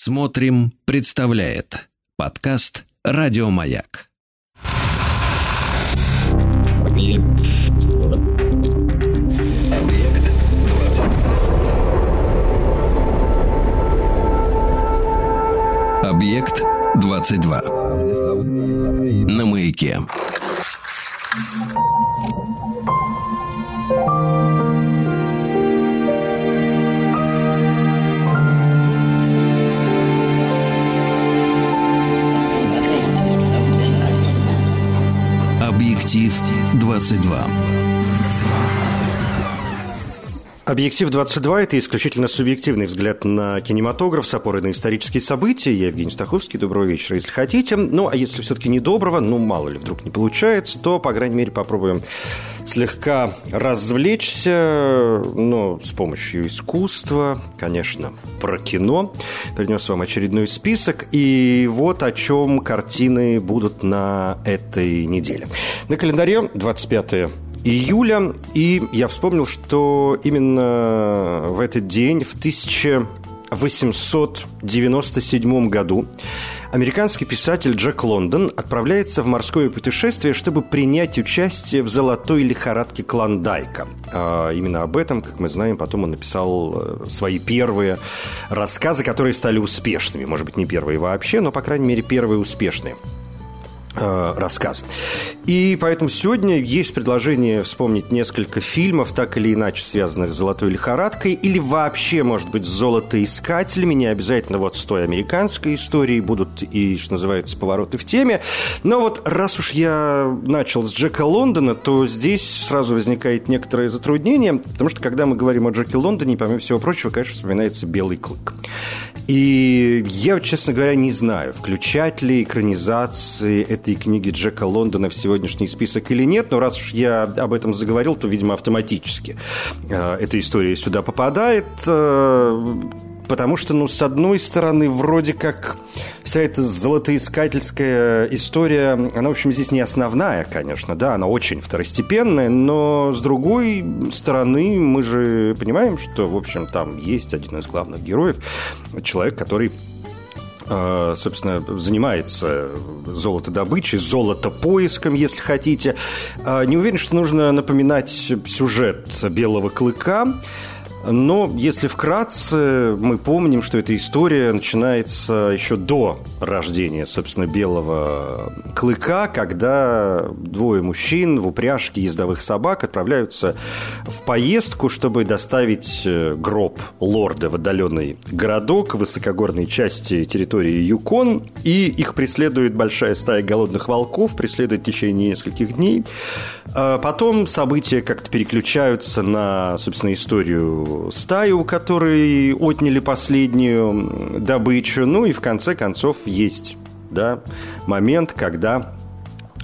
Смотрим, представляет подкаст Радиомаяк. Объект 22. На маяке. Объектив 22. Объектив 22 – это исключительно субъективный взгляд на кинематограф с опорой на исторические события. Я Евгений Стаховский. Доброго вечера, если хотите. Ну, а если все-таки не ну, мало ли, вдруг не получается, то, по крайней мере, попробуем слегка развлечься, но с помощью искусства, конечно, про кино. Принес вам очередной список, и вот о чем картины будут на этой неделе. На календаре 25 июля, и я вспомнил, что именно в этот день, в 1897 году, американский писатель Джек Лондон отправляется в морское путешествие, чтобы принять участие в золотой лихорадке Клондайка. А именно об этом, как мы знаем, потом он написал э, свои первые рассказы, которые стали успешными. Может быть, не первые вообще, но, по крайней мере, первые успешные рассказ. И поэтому сегодня есть предложение вспомнить несколько фильмов, так или иначе связанных с «Золотой лихорадкой», или вообще, может быть, с «Золотоискателями», не обязательно вот с той американской историей, будут и, что называется, повороты в теме. Но вот раз уж я начал с Джека Лондона, то здесь сразу возникает некоторое затруднение, потому что, когда мы говорим о Джеке Лондоне, помимо всего прочего, конечно, вспоминается «Белый клык». И я, честно говоря, не знаю, включать ли экранизации этой книги Джека Лондона в сегодняшний список или нет, но раз уж я об этом заговорил, то, видимо, автоматически э, эта история сюда попадает. Потому что, ну, с одной стороны, вроде как вся эта золотоискательская история, она, в общем, здесь не основная, конечно, да, она очень второстепенная, но с другой стороны, мы же понимаем, что, в общем, там есть один из главных героев, человек, который э, собственно, занимается золотодобычей, золотопоиском, если хотите. Э, не уверен, что нужно напоминать сюжет «Белого клыка». Но, если вкратце, мы помним, что эта история начинается еще до рождения, собственно, белого клыка, когда двое мужчин в упряжке ездовых собак отправляются в поездку, чтобы доставить э, гроб лорда в отдаленный городок высокогорной части территории Юкон, и их преследует большая стая голодных волков, преследует в течение нескольких дней. А потом события как-то переключаются на, собственно, историю стаи, у которой отняли последнюю добычу. Ну и в конце концов есть да, момент, когда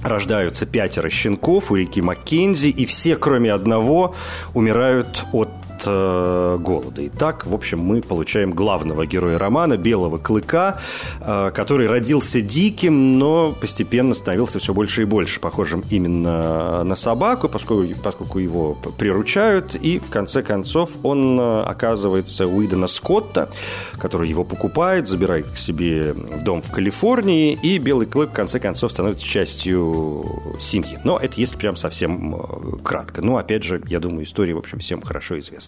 рождаются пятеро щенков у реки Маккензи, и все, кроме одного, умирают от э, голода. И так, в общем, мы получаем главного героя романа, Белого Клыка, э, который родился диким, но постепенно становился все больше и больше похожим именно на собаку, поскольку, поскольку его приручают, и в конце концов он э, оказывается у Идена Скотта, который его покупает, забирает к себе дом в Калифорнии, и Белый Клык в конце концов становится частью семьи. Но это если прям совсем э, кратко. Ну, опять же, я думаю, история, в общем, всем хорошо известна.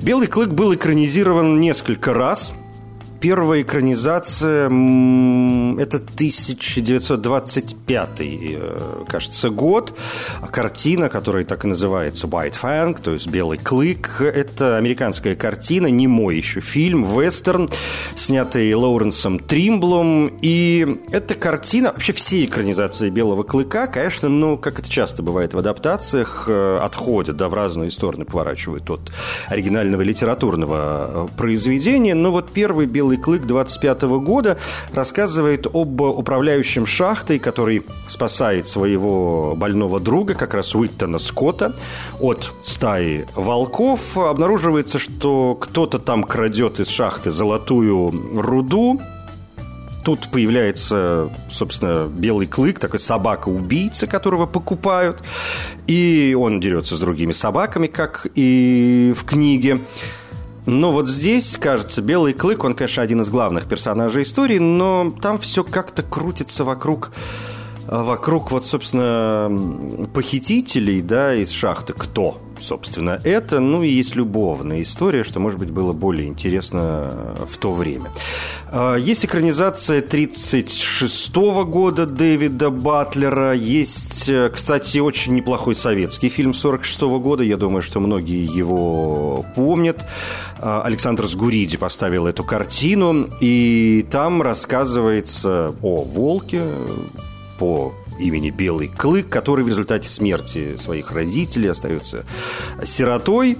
«Белый клык» был экранизирован несколько раз – первая экранизация это 1925, э, кажется, год. Картина, которая так и называется White Fang, то есть «Белый клык». Это американская картина, не мой еще фильм, вестерн, снятый Лоуренсом Тримблом. И эта картина, вообще все экранизации «Белого клыка», конечно, ну, как это часто бывает в адаптациях, э, отходят, да, в разные стороны поворачивают от оригинального литературного э, произведения. Но вот первый «Белый «Белый клык» 25 года рассказывает об управляющем шахтой, который спасает своего больного друга, как раз Уиттона Скотта, от стаи волков. Обнаруживается, что кто-то там крадет из шахты золотую руду, Тут появляется, собственно, белый клык, такой собака-убийца, которого покупают. И он дерется с другими собаками, как и в книге. Но вот здесь, кажется, Белый Клык, он, конечно, один из главных персонажей истории, но там все как-то крутится вокруг вокруг вот, собственно, похитителей, да, из шахты. Кто? Собственно, это. Ну и есть любовная история, что, может быть, было более интересно в то время. А, есть экранизация 1936 года Дэвида Батлера. Есть, э, кстати, очень неплохой советский фильм 1946 года. Я думаю, что многие его помнят. А, Александр Сгуриди поставил эту картину. И там рассказывается о волке по имени Белый Клык, который в результате смерти своих родителей остается сиротой.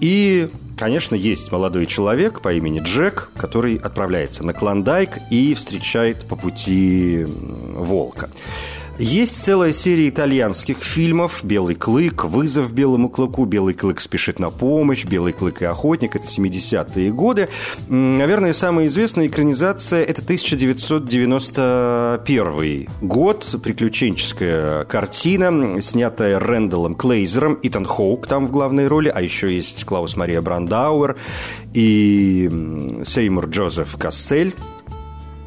И, конечно, есть молодой человек по имени Джек, который отправляется на Клондайк и встречает по пути волка. Есть целая серия итальянских фильмов. «Белый клык», «Вызов белому клыку», «Белый клык спешит на помощь», «Белый клык и охотник» — это 70-е годы. Наверное, самая известная экранизация — это 1991 год, приключенческая картина, снятая Рэндаллом Клейзером, Итан Хоук там в главной роли, а еще есть Клаус Мария Брандауэр и Сеймур Джозеф Кассель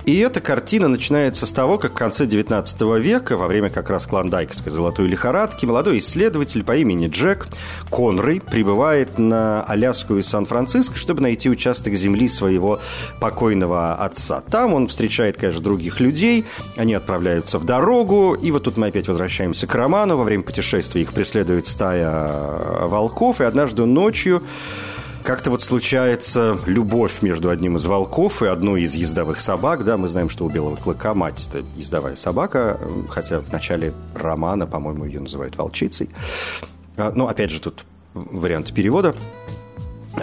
и эта картина начинается с того, как в конце 19 века, во время как раз клондайкской золотой лихорадки, молодой исследователь по имени Джек Конрей прибывает на Аляску из Сан-Франциско, чтобы найти участок земли своего покойного отца. Там он встречает, конечно, других людей, они отправляются в дорогу, и вот тут мы опять возвращаемся к роману. Во время путешествия их преследует стая волков, и однажды ночью как-то вот случается любовь между одним из волков и одной из ездовых собак. Да, мы знаем, что у белого клыка мать – это ездовая собака, хотя в начале романа, по-моему, ее называют волчицей. А, ну, опять же, тут варианты перевода.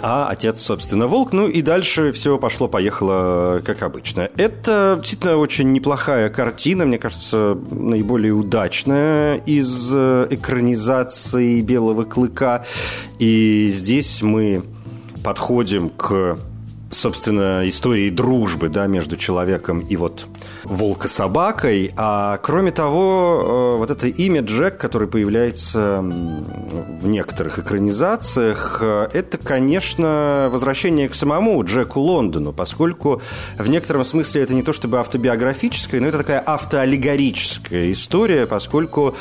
А отец, собственно, волк. Ну и дальше все пошло-поехало, как обычно. Это действительно очень неплохая картина, мне кажется, наиболее удачная из э, экранизации «Белого клыка». И здесь мы подходим к собственно, истории дружбы да, между человеком и вот волка-собакой. А кроме того, э, вот это имя Джек, который появляется в некоторых экранизациях, э, это, конечно, возвращение к самому Джеку Лондону, поскольку в некотором смысле это не то чтобы автобиографическая, но это такая автоаллегорическая история, поскольку,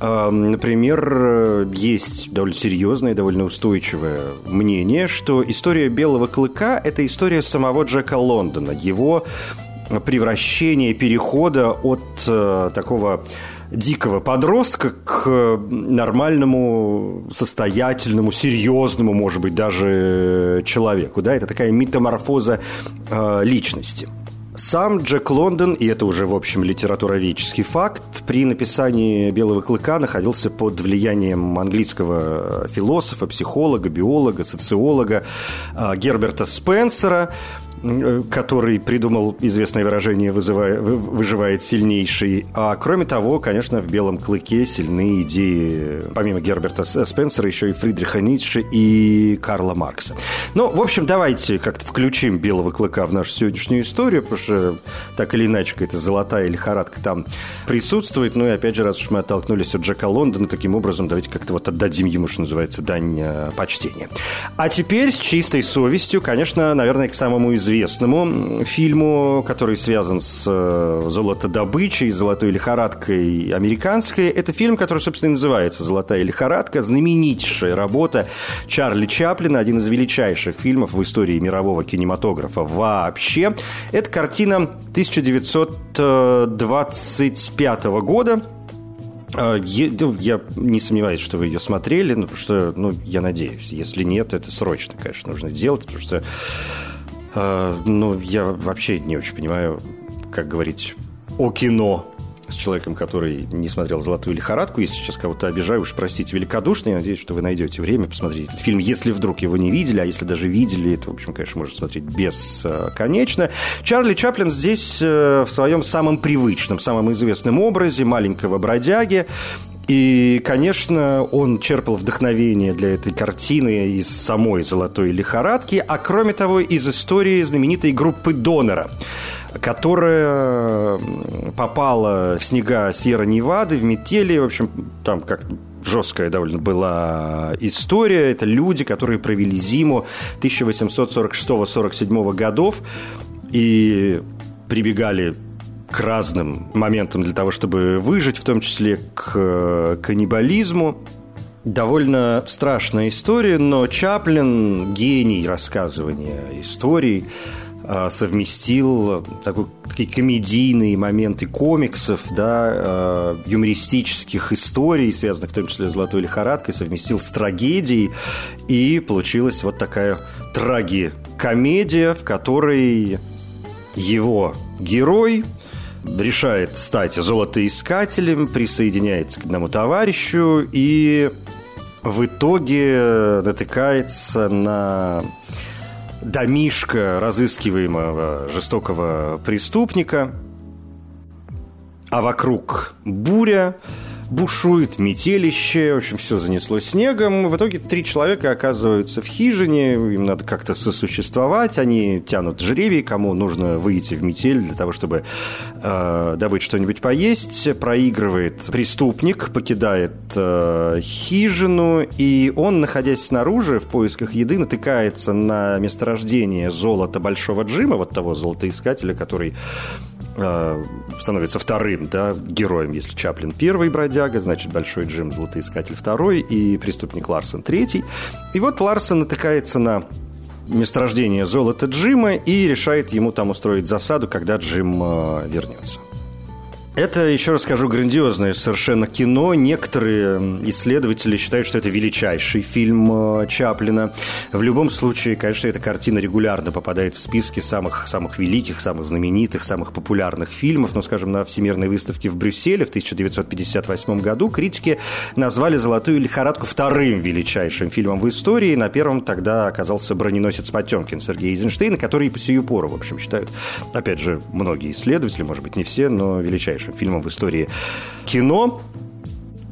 э, например, есть довольно серьезное, довольно устойчивое мнение, что история Белого Клыка – это история самого Джека Лондона, его превращения, перехода от э, такого дикого подростка к нормальному, состоятельному, серьезному, может быть, даже человеку. Да? Это такая метаморфоза э, личности. Сам Джек Лондон, и это уже, в общем, литературоведческий факт, при написании «Белого клыка» находился под влиянием английского философа, психолога, биолога, социолога э, Герберта Спенсера – который придумал известное выражение «выживает сильнейший». А кроме того, конечно, в «Белом клыке» сильны идеи, помимо Герберта Спенсера, еще и Фридриха Ницше и Карла Маркса. Ну, в общем, давайте как-то включим «Белого клыка» в нашу сегодняшнюю историю, потому что так или иначе какая-то золотая лихорадка там присутствует. Ну и опять же, раз уж мы оттолкнулись от Джека Лондона, таким образом давайте как-то вот отдадим ему, что называется, дань э, почтения. А теперь с чистой совестью, конечно, наверное, к самому известному известному фильму, который связан с э, золотодобычей, золотой лихорадкой американской. Это фильм, который, собственно, и называется «Золотая лихорадка». Знаменитейшая работа Чарли Чаплина, один из величайших фильмов в истории мирового кинематографа вообще. Это картина 1925 года, э, ну, я не сомневаюсь, что вы ее смотрели, но потому что, ну, я надеюсь. Если нет, это срочно, конечно, нужно делать, потому что Э, ну, я вообще не очень понимаю, как говорить о кино с человеком, который не смотрел «Золотую лихорадку». Если сейчас кого-то обижаю, уж простите великодушно. Я надеюсь, что вы найдете время посмотреть этот фильм, если вдруг его не видели. А если даже видели, это, в общем, конечно, можно смотреть бесконечно. Чарли Чаплин здесь э, в своем самом привычном, самом известном образе маленького бродяги, и, конечно, он черпал вдохновение для этой картины из самой «Золотой лихорадки», а кроме того, из истории знаменитой группы «Донора», которая попала в снега Сьерра-Невады, в метели, в общем, там как жесткая довольно была история. Это люди, которые провели зиму 1846-47 годов и прибегали к разным моментам для того, чтобы выжить, в том числе к э, каннибализму. Довольно страшная история, но Чаплин, гений рассказывания историй, э, совместил такой, такие комедийные моменты комиксов, да, э, юмористических историй, связанных в том числе с «Золотой лихорадкой», совместил с трагедией, и получилась вот такая трагикомедия, в которой его герой решает стать золотоискателем, присоединяется к одному товарищу и в итоге натыкается на домишко разыскиваемого жестокого преступника, а вокруг буря, бушует метелище, в общем, все занесло снегом. В итоге три человека оказываются в хижине, им надо как-то сосуществовать, они тянут жребий, кому нужно выйти в метель для того, чтобы э, добыть что-нибудь поесть. Проигрывает преступник, покидает э, хижину, и он, находясь снаружи в поисках еды, натыкается на месторождение золота Большого Джима, вот того золотоискателя, который становится вторым да, героем, если Чаплин первый бродяга, значит, Большой Джим Золотоискатель второй и преступник Ларсон третий. И вот Ларсон натыкается на месторождение золота Джима и решает ему там устроить засаду, когда Джим э, вернется. Это, еще раз скажу, грандиозное совершенно кино. Некоторые исследователи считают, что это величайший фильм э, Чаплина. В любом случае, конечно, эта картина регулярно попадает в списки самых, самых великих, самых знаменитых, самых популярных фильмов. Но, скажем, на Всемирной выставке в Брюсселе в 1958 году критики назвали «Золотую лихорадку» вторым величайшим фильмом в истории. На первом тогда оказался «Броненосец Потемкин» Сергея Эйзенштейна, который по сию пору, в общем, считают, опять же, многие исследователи, может быть, не все, но величайшим величайшим фильмом в истории кино.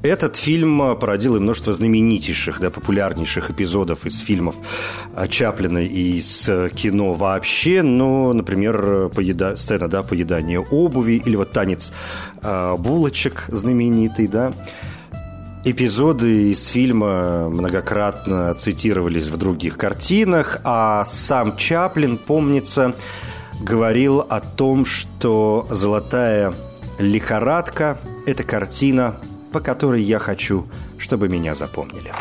Этот фильм породил и множество знаменитейших, да, популярнейших эпизодов из фильмов Чаплина и из кино вообще. Ну, например, поеда... сцена да, поедания обуви или вот танец э, булочек знаменитый, да. Эпизоды из фильма многократно цитировались в других картинах, а сам Чаплин, помнится, говорил о том, что «Золотая «Лихорадка» – это картина, по которой я хочу, чтобы меня запомнили.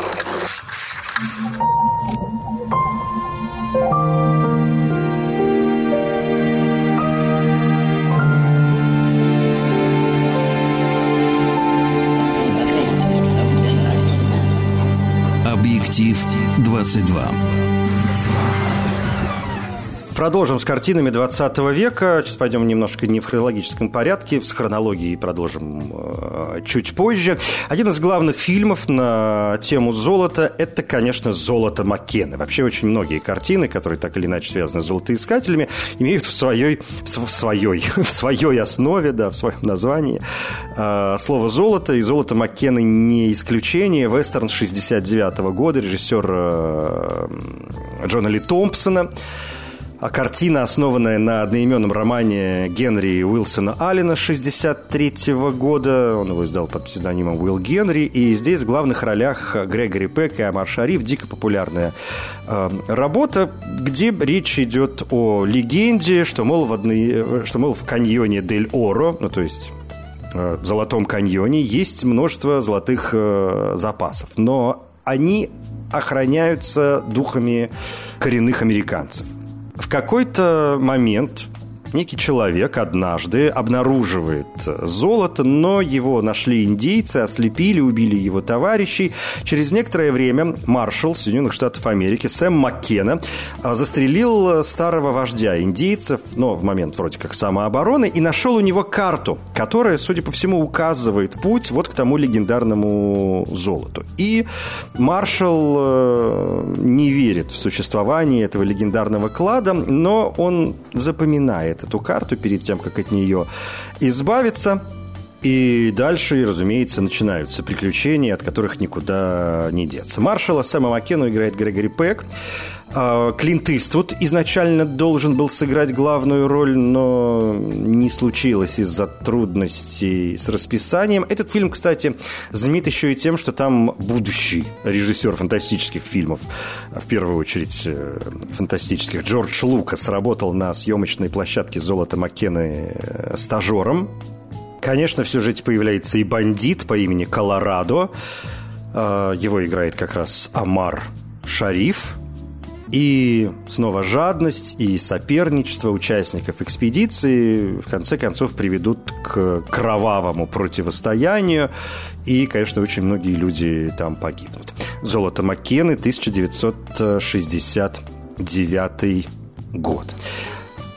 Объектив 22. Продолжим с картинами 20 века. Сейчас пойдем немножко не в хронологическом порядке, с хронологией продолжим э, чуть позже. Один из главных фильмов на тему золота – это, конечно, «Золото Маккены». Вообще очень многие картины, которые так или иначе связаны с золотоискателями, имеют в своей, в своей, в своей основе, да, в своем названии э, слово «золото», и «Золото Маккены» не исключение. Вестерн 69 года, режиссер э, Джона Ли Томпсона – а картина, основанная на одноименном романе Генри Уилсона Аллена 63 года. Он его издал под псевдонимом Уилл Генри. И здесь в главных ролях Грегори Пек и Амар Шариф. Дико популярная э, работа, где речь идет о легенде, что, мол, в, одной, что, мол, в каньоне Дель Оро, ну, то есть э, в Золотом каньоне, есть множество золотых э, запасов. Но они охраняются духами коренных американцев. В какой-то момент некий человек однажды обнаруживает золото, но его нашли индейцы, ослепили, убили его товарищей. Через некоторое время маршал Соединенных Штатов Америки Сэм Маккена а, застрелил старого вождя индейцев, но в момент вроде как самообороны, и нашел у него карту, которая, судя по всему, указывает путь вот к тому легендарному золоту. И маршал э, не верит в существование этого легендарного клада, но он запоминает эту карту перед тем, как от нее избавиться. И дальше, разумеется, начинаются приключения, от которых никуда не деться. Маршала Сэма Маккену играет Грегори Пэк. А, Клинт Иствуд изначально должен был сыграть главную роль, но не случилось из-за трудностей с расписанием. Этот фильм, кстати, знаменит еще и тем, что там будущий режиссер фантастических фильмов, в первую очередь э, фантастических, Джордж Лукас, работал на съемочной площадке «Золото Маккены» э, стажером Конечно, в сюжете появляется и бандит по имени Колорадо. А, его играет как раз Амар Шариф. И снова жадность и соперничество участников экспедиции в конце концов приведут к кровавому противостоянию. И, конечно, очень многие люди там погибнут. «Золото Маккены», 1969 год.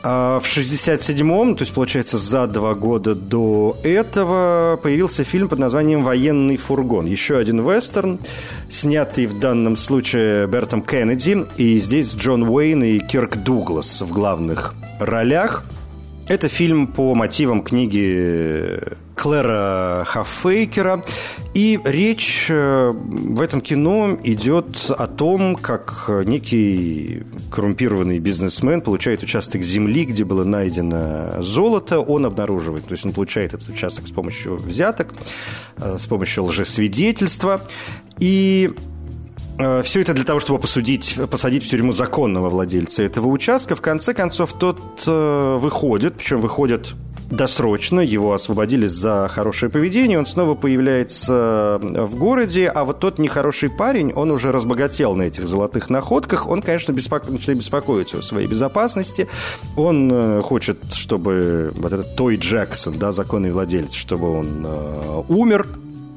А в 67-м, то есть, получается, за два года до этого, появился фильм под названием «Военный фургон». Еще один вестерн, снятый в данном случае Бертом Кеннеди. И здесь Джон Уэйн и Кирк Дуглас в главных ролях. Это фильм по мотивам книги Клэра Хаффейкера. И речь э, в этом кино идет о том, как некий коррумпированный бизнесмен получает участок земли, где было найдено золото, он обнаруживает, то есть он получает этот участок с помощью взяток, э, с помощью лжесвидетельства. И э, все это для того, чтобы посудить, посадить в тюрьму законного владельца этого участка. В конце концов, тот выходит, причем выходит досрочно, его освободили за хорошее поведение, он снова появляется в городе, а вот тот нехороший парень, он уже разбогател на этих золотых находках, он, конечно, беспоко... начинает беспокоиться о своей безопасности, он э, хочет, чтобы вот этот Той Джексон, да, законный владелец, чтобы он э, умер,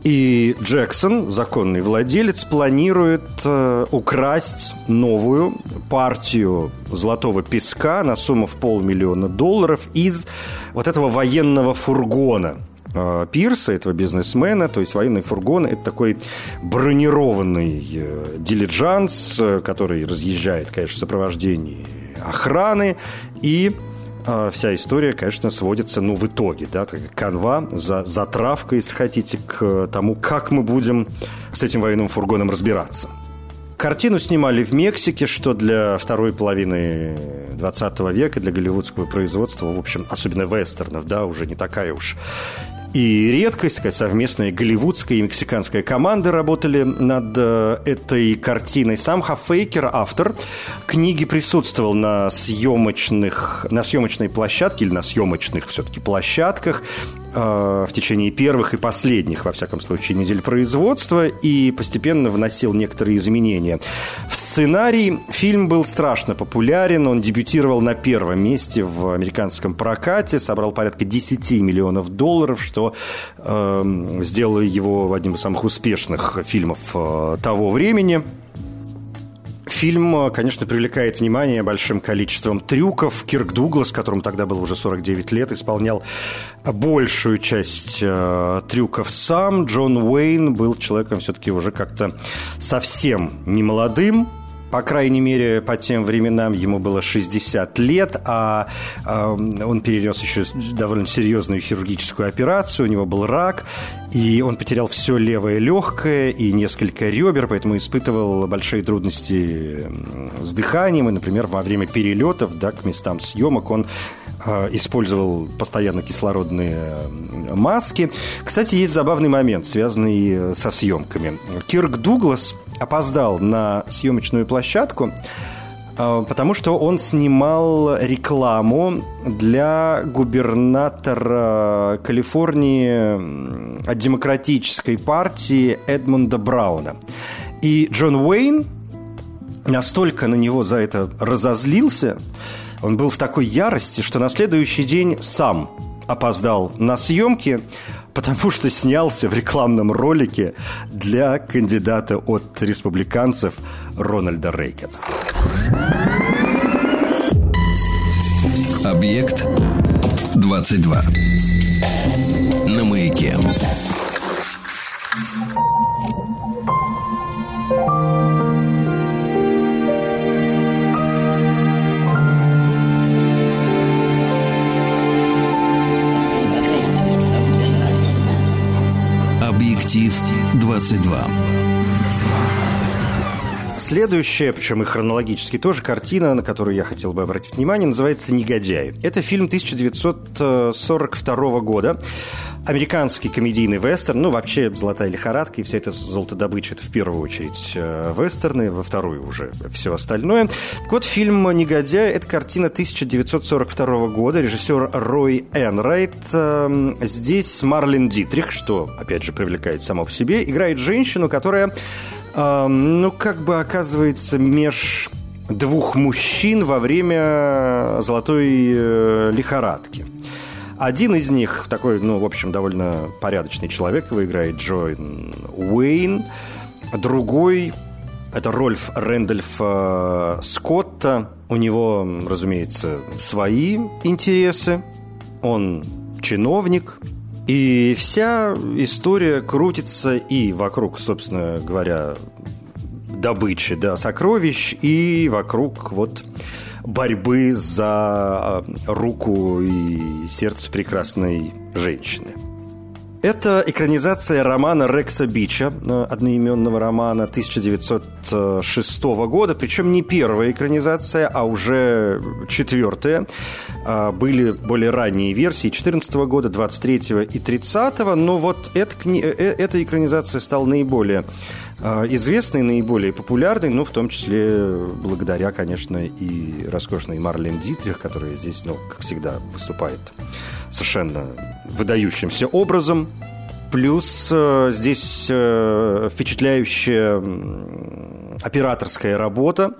и Джексон, законный владелец, планирует э, украсть новую партию золотого песка на сумму в полмиллиона долларов из вот этого военного фургона. Э, Пирса, этого бизнесмена, то есть военный фургон – это такой бронированный э, дилижанс, э, который разъезжает, конечно, в сопровождении охраны. И а, вся история, конечно, сводится, ну, в итоге, да, как канва, за, затравка, если хотите, к тому, как мы будем с этим военным фургоном разбираться. Картину снимали в Мексике, что для второй половины 20 века, для голливудского производства, в общем, особенно вестернов, да, уже не такая уж и редкость, такая совместная голливудская и мексиканская команды работали над э, этой картиной. Сам Хафейкер, автор книги, присутствовал на съемочных, на съемочной площадке или на съемочных все-таки площадках в течение первых и последних, во всяком случае, недель производства и постепенно вносил некоторые изменения. В сценарий фильм был страшно популярен, он дебютировал на первом месте в американском прокате, собрал порядка 10 миллионов долларов, что э, сделало его одним из самых успешных фильмов э, того времени. Фильм, конечно, привлекает внимание большим количеством трюков. Кирк Дуглас, которому тогда было уже 49 лет, исполнял большую часть э, трюков сам. Джон Уэйн был человеком все-таки уже как-то совсем не молодым, по крайней мере, по тем временам ему было 60 лет, а э, он перенес еще довольно серьезную хирургическую операцию, у него был рак, и он потерял все левое легкое и несколько ребер, поэтому испытывал большие трудности с дыханием, и, например, во время перелетов да, к местам съемок он использовал постоянно кислородные маски. Кстати, есть забавный момент, связанный со съемками. Кирк Дуглас опоздал на съемочную площадку, э, потому что он снимал рекламу для губернатора Калифорнии от демократической партии Эдмунда Брауна. И Джон Уэйн настолько на него за это разозлился, он был в такой ярости, что на следующий день сам опоздал на съемки, потому что снялся в рекламном ролике для кандидата от республиканцев Рональда Рейгана. Объект 22. На маяке. 22. Следующая, причем и хронологически тоже, картина, на которую я хотел бы обратить внимание, называется «Негодяи». Это фильм 1942 года. Американский комедийный вестерн, ну, вообще «Золотая лихорадка» и вся эта золотодобыча, это в первую очередь э, вестерны, во вторую уже все остальное. Так вот, фильм «Негодяй» — это картина 1942 года, режиссер Рой Энрайт. Эм, здесь Марлен Дитрих, что, опять же, привлекает само по себе, играет женщину, которая ну, как бы оказывается меж двух мужчин во время золотой э, лихорадки. Один из них, такой, ну, в общем, довольно порядочный человек, его играет Джоин Уэйн. Другой – это Рольф Рэндольф э, Скотта. У него, разумеется, свои интересы. Он чиновник – и вся история крутится и вокруг, собственно говоря, добычи, да, сокровищ, и вокруг вот борьбы за а, руку и сердце прекрасной женщины. Это экранизация романа Рекса Бича, э, одноименного романа 1906 года, причем не первая экранизация, а уже четвертая. А, были более ранние версии 14 года, 23 и 30 но вот эта, э, э, эта экранизация стала наиболее известной, наиболее популярной, ну, в том числе благодаря, конечно, и роскошной Марлен Дитрих, которая здесь, ну, как всегда, выступает совершенно выдающимся образом. Плюс э, здесь э, впечатляющая операторская работа.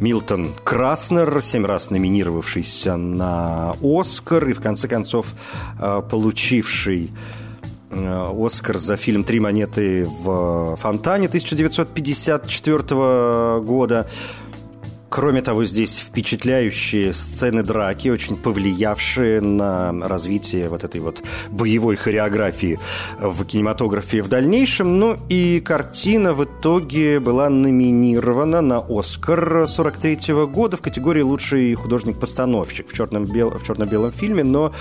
Милтон Краснер, семь раз номинировавшийся на «Оскар» и, в конце концов, э, получивший э, Оскар за фильм «Три монеты в фонтане» 1954 года. Кроме того, здесь впечатляющие сцены драки, очень повлиявшие на развитие вот этой вот боевой хореографии в кинематографе в дальнейшем. Ну и картина в итоге была номинирована на «Оскар» 43 -го года в категории «Лучший художник-постановщик» в черно-белом, в черно-белом фильме, но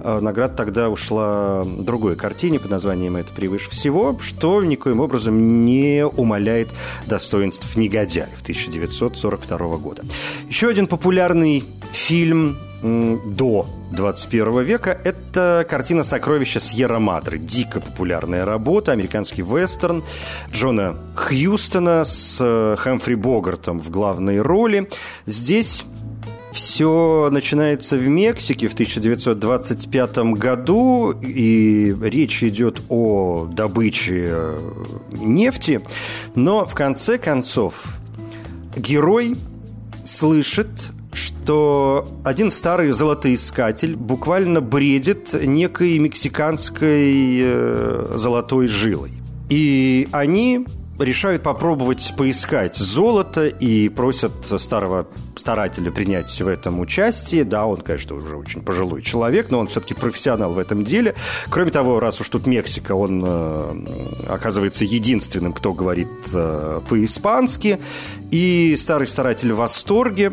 э, награда тогда ушла другой картине под названием «Это превыше всего», что никоим образом не умаляет достоинств «Негодяев» 1942 года года. Еще один популярный фильм до 21 века – это картина «Сокровища Сьерра Мадре». Дико популярная работа, американский вестерн Джона Хьюстона с э, Хэмфри Богартом в главной роли. Здесь все начинается в Мексике в 1925 году, и речь идет о добыче э, нефти, но в конце концов герой слышит, что один старый золотоискатель буквально бредит некой мексиканской э, золотой жилой. И они решают попробовать поискать золото и просят старого старателя принять в этом участие. Да, он, конечно, уже очень пожилой человек, но он все-таки профессионал в этом деле. Кроме того, раз уж тут Мексика, он э, оказывается единственным, кто говорит э, по-испански. И старый старатель в восторге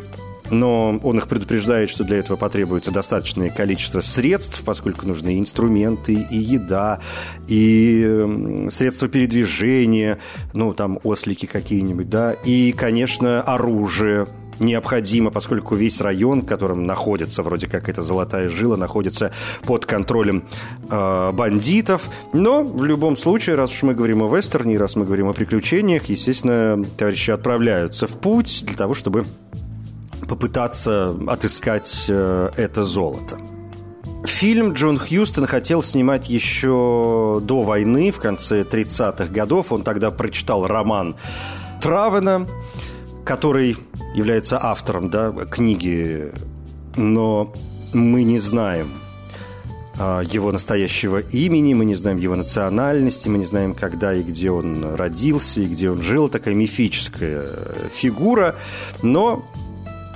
но он их предупреждает, что для этого потребуется достаточное количество средств, поскольку нужны инструменты, и еда, и средства передвижения, ну, там, ослики какие-нибудь, да, и, конечно, оружие, необходимо, поскольку весь район, в котором находится вроде как эта золотая жила, находится под контролем э, бандитов. Но в любом случае, раз уж мы говорим о вестерне, раз мы говорим о приключениях, естественно, товарищи отправляются в путь для того, чтобы попытаться отыскать э, это золото. Фильм Джон Хьюстон хотел снимать еще до войны, в конце 30-х годов. Он тогда прочитал роман Травена, который является автором да, книги, но мы не знаем а, его настоящего имени, мы не знаем его национальности, мы не знаем, когда и где он родился, и где он жил. Такая мифическая фигура, но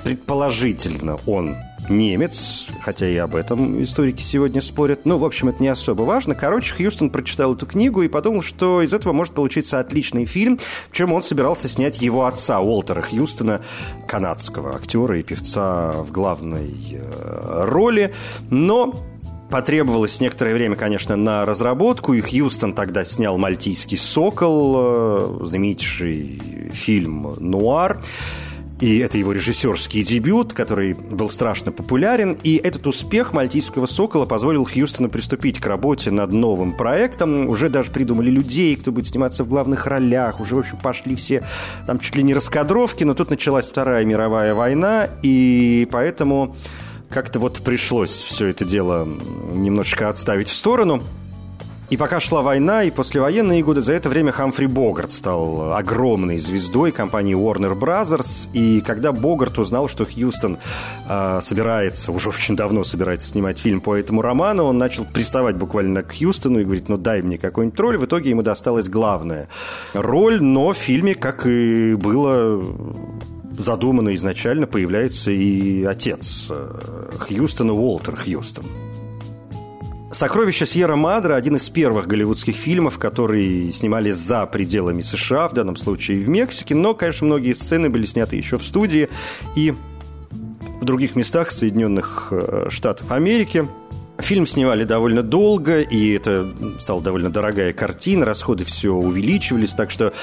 Предположительно, он немец, хотя и об этом историки сегодня спорят. Ну, в общем, это не особо важно. Короче, Хьюстон прочитал эту книгу и подумал, что из этого может получиться отличный фильм, причем он собирался снять его отца, Уолтера Хьюстона, канадского актера и певца в главной э, роли. Но Потребовалось некоторое время, конечно, на разработку, и Хьюстон тогда снял «Мальтийский сокол», э, знаменитейший фильм «Нуар». И это его режиссерский дебют, который был страшно популярен. И этот успех «Мальтийского сокола» позволил Хьюстону приступить к работе над новым проектом. Уже даже придумали людей, кто будет сниматься в главных ролях. Уже, в общем, пошли все там чуть ли не раскадровки. Но тут началась Вторая мировая война, и поэтому как-то вот пришлось все это дело немножечко отставить в сторону. И пока шла война и послевоенные годы, за это время Хамфри Богарт стал огромной звездой компании Warner Brothers. И когда Богарт узнал, что Хьюстон э, собирается, уже очень давно собирается снимать фильм по этому роману, он начал приставать буквально к Хьюстону и говорить, ну дай мне какой-нибудь роль. В итоге ему досталась главная роль, но в фильме, как и было задумано изначально, появляется и отец э, Хьюстона, Уолтер Хьюстон. «Сокровища Сьерра Мадре» – один из первых голливудских фильмов, которые снимались за пределами США, в данном случае в Мексике, но, конечно, многие сцены были сняты еще в студии и в других местах Соединенных э, Штатов Америки – Фильм снимали довольно долго, и это стала довольно дорогая картина, расходы все увеличивались, так что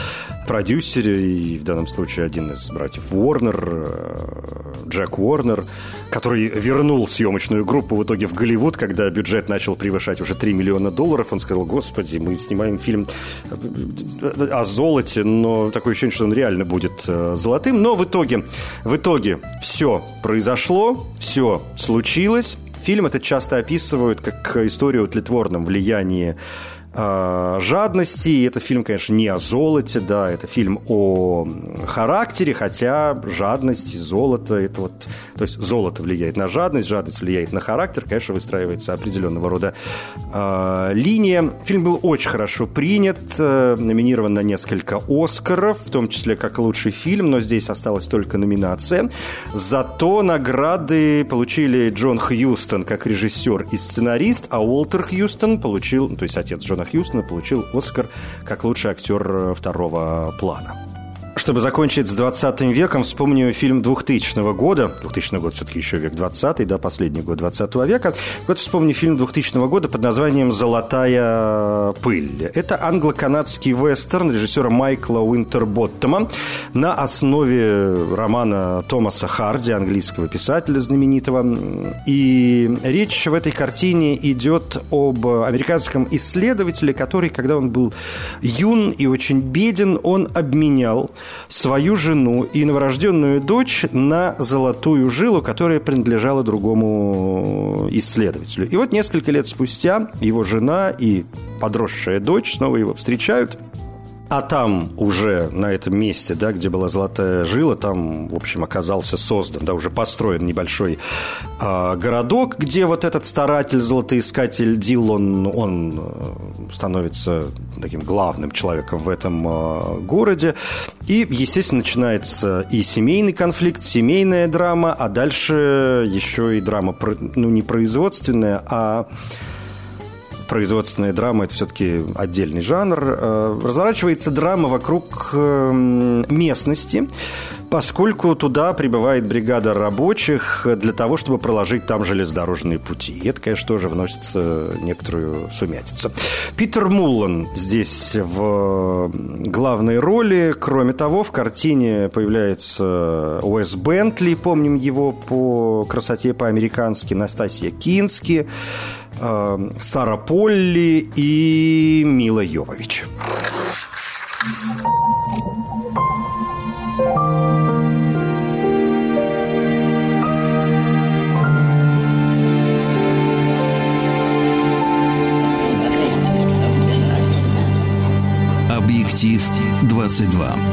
продюсер, и в данном случае один из братьев Уорнер, э, Джек Уорнер, который вернул съемочную группу в итоге в Голливуд, когда бюджет начал превышать уже 3 миллиона долларов, он сказал, господи, мы снимаем фильм о золоте, но такое ощущение, что он реально будет э, золотым, но в итоге, в итоге все произошло, все случилось, Фильм этот часто описывают как историю о тлетворном влиянии жадности. И это фильм, конечно, не о золоте, да, это фильм о характере, хотя жадность и золото, это вот, то есть золото влияет на жадность, жадность влияет на характер, конечно, выстраивается определенного рода э, линия. Фильм был очень хорошо принят, э, номинирован на несколько Оскаров, в том числе как лучший фильм, но здесь осталась только номинация. Зато награды получили Джон Хьюстон как режиссер и сценарист, а Уолтер Хьюстон получил, то есть отец Джона Джона Хьюстона получил Оскар как лучший актер э, второго плана. Чтобы закончить с 20 веком, вспомню фильм 2000 года. 2000 год все-таки еще век 20, да, последний год 20 века. Вот вспомню фильм 2000 года под названием «Золотая пыль». Это англо-канадский вестерн режиссера Майкла Уинтерботтома на основе романа Томаса Харди, английского писателя знаменитого. И речь в этой картине идет об американском исследователе, который, когда он был юн и очень беден, он обменял свою жену и новорожденную дочь на золотую жилу, которая принадлежала другому исследователю. И вот несколько лет спустя его жена и подросшая дочь снова его встречают – а там уже на этом месте, да, где была золотая жила, там, в общем, оказался создан, да, уже построен небольшой э, городок, где вот этот старатель, золотоискатель Дилон, он э, становится таким главным человеком в этом э, городе. И, естественно, начинается и семейный конфликт, семейная драма, а дальше еще и драма, ну, не производственная, а производственная драма – это все-таки отдельный жанр. Э, разворачивается драма вокруг эм, местности, поскольку туда прибывает бригада рабочих для того, чтобы проложить там железнодорожные пути. И это, конечно, тоже вносит э, некоторую сумятицу. Питер Муллан здесь в главной роли. Кроме того, в картине появляется Уэс Бентли, помним его по красоте по-американски, Настасья Кински, э, Сара Полли и Мила Йовович. Объектив 22.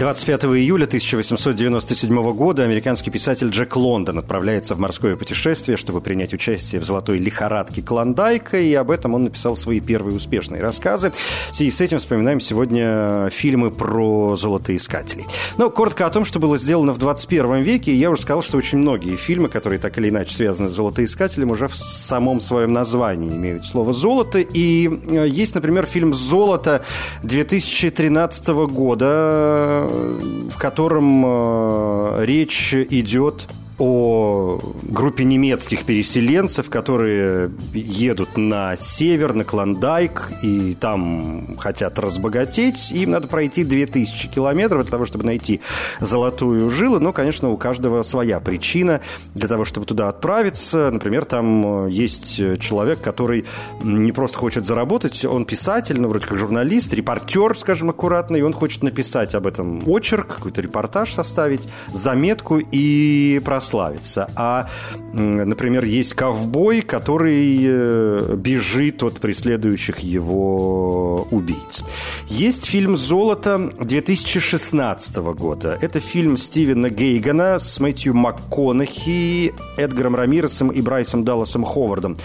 25 июля 1897 года американский писатель Джек Лондон отправляется в морское путешествие, чтобы принять участие в золотой лихорадке Клондайка, и об этом он написал свои первые успешные рассказы. И с этим вспоминаем сегодня фильмы про золотоискателей. Но коротко о том, что было сделано в 21 веке, я уже сказал, что очень многие фильмы, которые так или иначе связаны с золотоискателем, уже в самом своем названии имеют слово «золото». И э, есть, например, фильм «Золото» 2013 года, в котором э, речь идет о группе немецких переселенцев, которые едут на север, на Клондайк, и там хотят разбогатеть. Им надо пройти 2000 километров для того, чтобы найти золотую жилу. Но, конечно, у каждого своя причина для того, чтобы туда отправиться. Например, там есть человек, который не просто хочет заработать, он писатель, ну, вроде как журналист, репортер, скажем аккуратно, и он хочет написать об этом очерк, какой-то репортаж составить, заметку и прославить прославиться. А, например, есть ковбой, который э, бежит от преследующих его убийц. Есть фильм «Золото» 2016 года. Это фильм Стивена Гейгана с Мэтью МакКонахи, Эдгаром Рамиресом и Брайсом Далласом Ховардом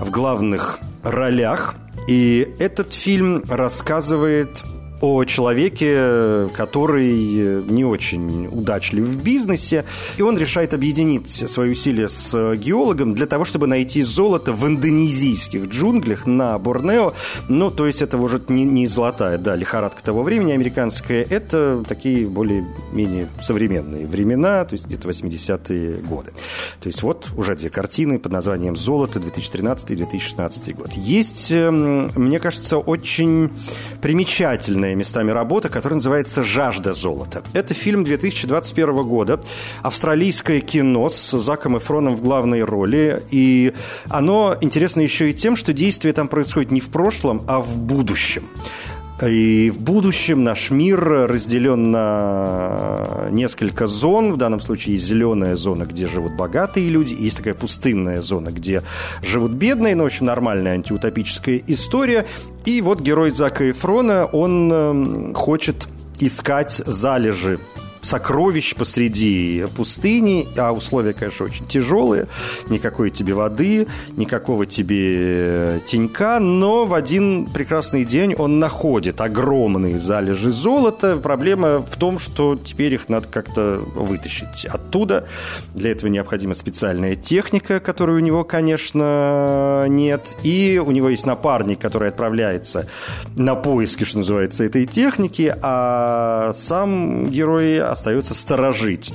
в главных ролях. И этот фильм рассказывает о человеке, который не очень удачлив в бизнесе, и он решает объединить свои усилия с геологом для того, чтобы найти золото в индонезийских джунглях на Борнео. Ну, то есть это уже не, не золотая, да, лихорадка того времени американская, это такие более-менее современные времена, то есть где-то 80-е годы. То есть вот уже две картины под названием «Золото» 2013 и 2016 год. Есть, эм, мне кажется, очень примечательная местами работа, которая называется «Жажда золота». Это фильм 2021 года, австралийское кино с Заком Эфроном в главной роли. И оно интересно еще и тем, что действие там происходит не в прошлом, а в будущем. И в будущем наш мир разделен на несколько зон. В данном случае есть зеленая зона, где живут богатые люди, есть такая пустынная зона, где живут бедные, но очень нормальная антиутопическая история. И вот герой Зака Эфрона, он эм, хочет искать залежи сокровищ посреди пустыни, а условия, конечно, очень тяжелые. Никакой тебе воды, никакого тебе тенька, но в один прекрасный день он находит огромные залежи золота. Проблема в том, что теперь их надо как-то вытащить оттуда. Для этого необходима специальная техника, которой у него, конечно, нет. И у него есть напарник, который отправляется на поиски, что называется, этой техники, а сам герой остается сторожить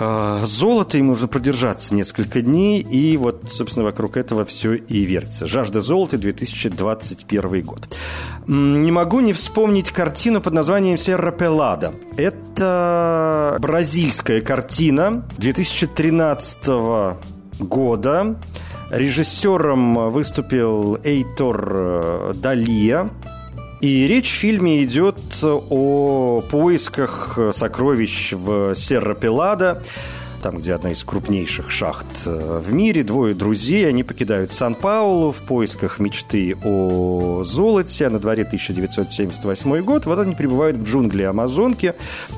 а, золото, ему нужно продержаться несколько дней, и вот, собственно, вокруг этого все и вертится. «Жажда золота», 2021 год. Не могу не вспомнить картину под названием «Серра Пелада». Это бразильская картина 2013 года. Режиссером выступил Эйтор э, Далия. И речь в фильме идет о поисках сокровищ в Серра-Пелада, там, где одна из крупнейших шахт э, в мире. Двое друзей, они покидают Сан-Паулу в поисках мечты о золоте. А на дворе 1978 год. Вот они прибывают в джунгли Амазонки,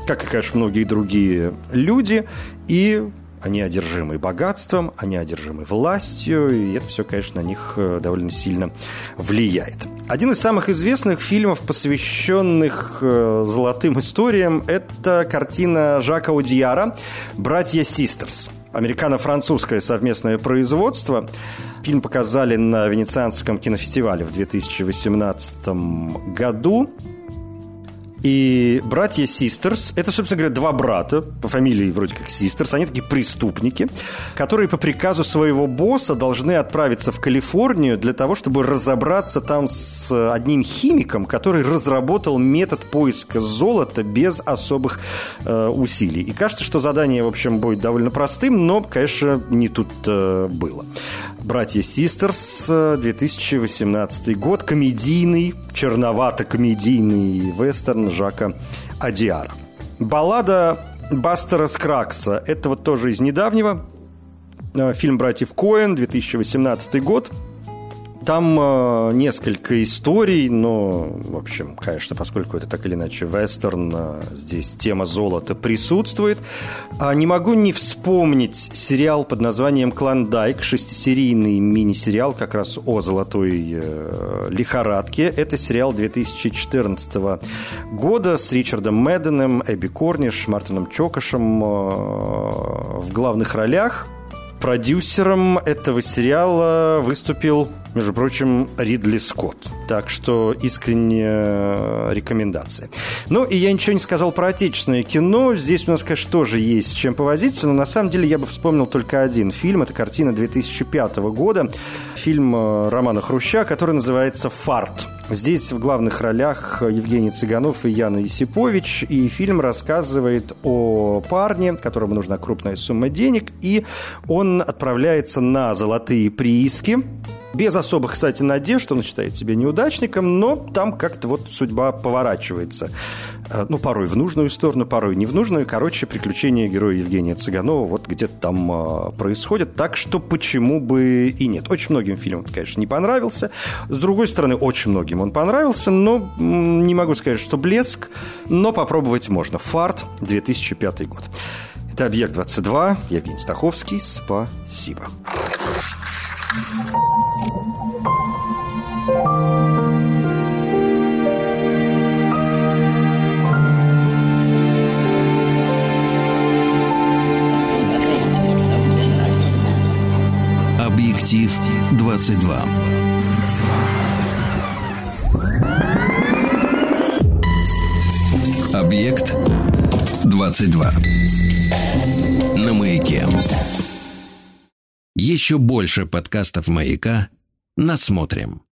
как и, конечно, многие другие люди. И они одержимы богатством, они одержимы властью, и это все, конечно, на них э, довольно сильно влияет. Один из самых известных фильмов, посвященных э, золотым историям, это картина Жака Удияра «Братья Систерс». Американо-французское совместное производство. Фильм показали на Венецианском кинофестивале в 2018 году. И братья Систерс, это, собственно говоря, два брата, по фамилии вроде как Систерс, они такие преступники, которые по приказу своего босса должны отправиться в Калифорнию для того, чтобы разобраться там с одним химиком, который разработал метод поиска золота без особых э, усилий. И кажется, что задание, в общем, будет довольно простым, но, конечно, не тут э, было. «Братья Систерс», 2018 год, комедийный, черновато-комедийный вестерн Жака Адиара. Баллада Бастера Скракса. Это вот тоже из недавнего. Э, фильм «Братьев Коэн», 2018 год – там э, несколько историй, но, в общем, конечно, поскольку это так или иначе вестерн, э, здесь тема золота присутствует. А не могу не вспомнить сериал под названием «Клондайк», шестисерийный мини-сериал как раз о золотой э, лихорадке. Это сериал 2014 года с Ричардом Мэдденом, Эбби Корниш, Мартином Чокошем э, в главных ролях. Продюсером этого сериала выступил между прочим, Ридли Скотт. Так что искренне рекомендация. Ну, и я ничего не сказал про отечественное кино. Здесь у нас, конечно, тоже есть чем повозиться, но на самом деле я бы вспомнил только один фильм. Это картина 2005 года. Фильм э, Романа Хруща, который называется «Фарт». Здесь в главных ролях Евгений Цыганов и Яна Есипович. И фильм рассказывает о парне, которому нужна крупная сумма денег, и он отправляется на золотые прииски без особых, кстати, надежд, он считает себя неудачником, но там как-то вот судьба поворачивается. Э, ну, порой в нужную сторону, порой не в нужную. Короче, приключения героя Евгения Цыганова вот где-то там э, происходят. Так что почему бы и нет. Очень многим фильмам, конечно, не понравился. С другой стороны, очень многим он понравился, но не могу сказать, что блеск, но попробовать можно. «Фарт», 2005 год. Это «Объект-22», Евгений Стаховский. Спасибо. Объектив 22. Объект 22. На маяке. Еще больше подкастов «Маяка» насмотрим.